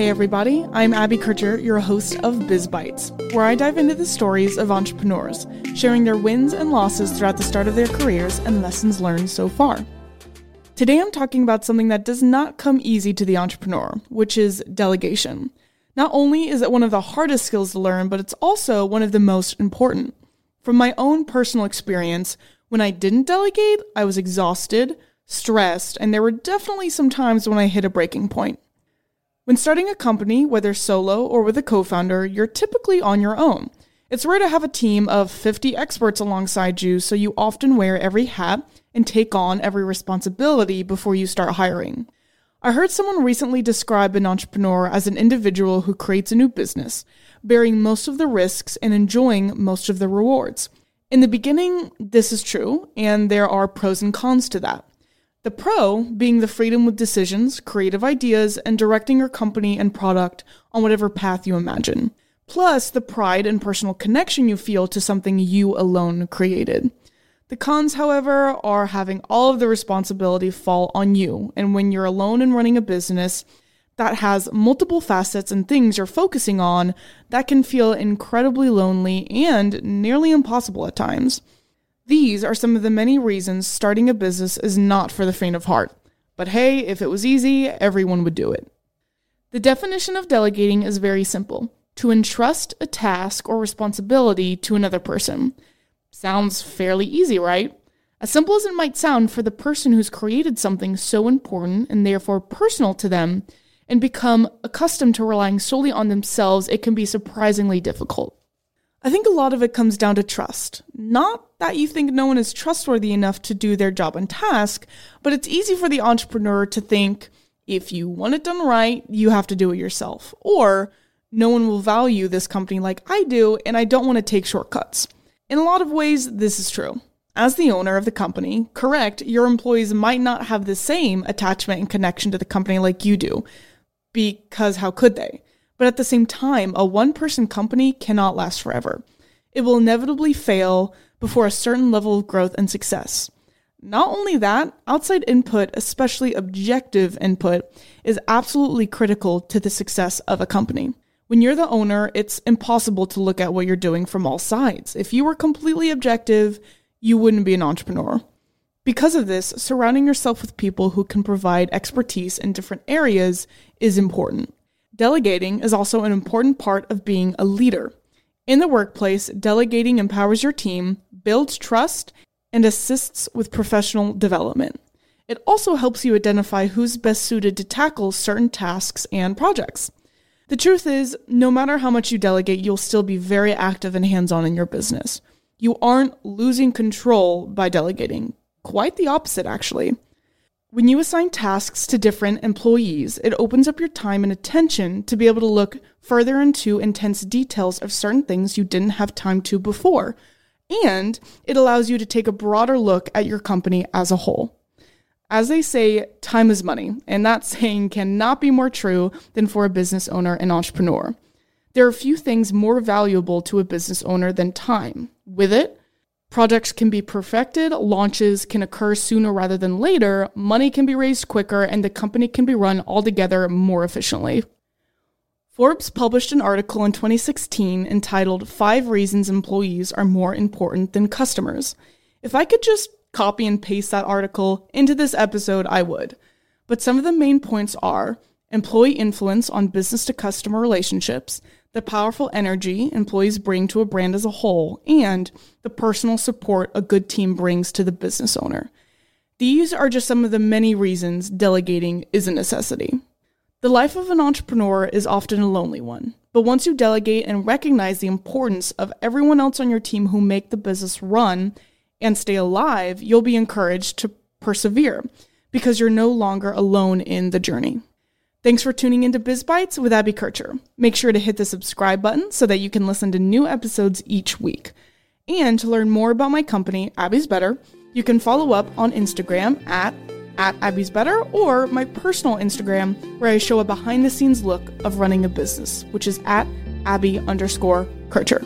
Hey everybody, I'm Abby Kircher, your host of Biz Bites, where I dive into the stories of entrepreneurs, sharing their wins and losses throughout the start of their careers and lessons learned so far. Today I'm talking about something that does not come easy to the entrepreneur, which is delegation. Not only is it one of the hardest skills to learn, but it's also one of the most important. From my own personal experience, when I didn't delegate, I was exhausted, stressed, and there were definitely some times when I hit a breaking point. When starting a company, whether solo or with a co founder, you're typically on your own. It's rare to have a team of 50 experts alongside you, so you often wear every hat and take on every responsibility before you start hiring. I heard someone recently describe an entrepreneur as an individual who creates a new business, bearing most of the risks and enjoying most of the rewards. In the beginning, this is true, and there are pros and cons to that. The pro being the freedom with decisions, creative ideas, and directing your company and product on whatever path you imagine. Plus, the pride and personal connection you feel to something you alone created. The cons, however, are having all of the responsibility fall on you. And when you're alone and running a business that has multiple facets and things you're focusing on, that can feel incredibly lonely and nearly impossible at times. These are some of the many reasons starting a business is not for the faint of heart. But hey, if it was easy, everyone would do it. The definition of delegating is very simple to entrust a task or responsibility to another person. Sounds fairly easy, right? As simple as it might sound for the person who's created something so important and therefore personal to them and become accustomed to relying solely on themselves, it can be surprisingly difficult. I think a lot of it comes down to trust. Not that you think no one is trustworthy enough to do their job and task, but it's easy for the entrepreneur to think if you want it done right, you have to do it yourself. Or no one will value this company like I do, and I don't want to take shortcuts. In a lot of ways, this is true. As the owner of the company, correct, your employees might not have the same attachment and connection to the company like you do, because how could they? But at the same time, a one person company cannot last forever. It will inevitably fail before a certain level of growth and success. Not only that, outside input, especially objective input, is absolutely critical to the success of a company. When you're the owner, it's impossible to look at what you're doing from all sides. If you were completely objective, you wouldn't be an entrepreneur. Because of this, surrounding yourself with people who can provide expertise in different areas is important. Delegating is also an important part of being a leader. In the workplace, delegating empowers your team, builds trust, and assists with professional development. It also helps you identify who's best suited to tackle certain tasks and projects. The truth is, no matter how much you delegate, you'll still be very active and hands on in your business. You aren't losing control by delegating. Quite the opposite, actually. When you assign tasks to different employees, it opens up your time and attention to be able to look further into intense details of certain things you didn't have time to before. And it allows you to take a broader look at your company as a whole. As they say, time is money, and that saying cannot be more true than for a business owner and entrepreneur. There are few things more valuable to a business owner than time. With it, Projects can be perfected, launches can occur sooner rather than later, money can be raised quicker, and the company can be run altogether more efficiently. Forbes published an article in 2016 entitled Five Reasons Employees Are More Important Than Customers. If I could just copy and paste that article into this episode, I would. But some of the main points are employee influence on business to customer relationships, the powerful energy employees bring to a brand as a whole, and the personal support a good team brings to the business owner. These are just some of the many reasons delegating is a necessity. The life of an entrepreneur is often a lonely one, but once you delegate and recognize the importance of everyone else on your team who make the business run and stay alive, you'll be encouraged to persevere because you're no longer alone in the journey. Thanks for tuning into Biz Bites with Abby Kircher. Make sure to hit the subscribe button so that you can listen to new episodes each week. And to learn more about my company, Abby's Better, you can follow up on Instagram at, at Abby's Better or my personal Instagram where I show a behind the scenes look of running a business, which is at Abby underscore Kircher.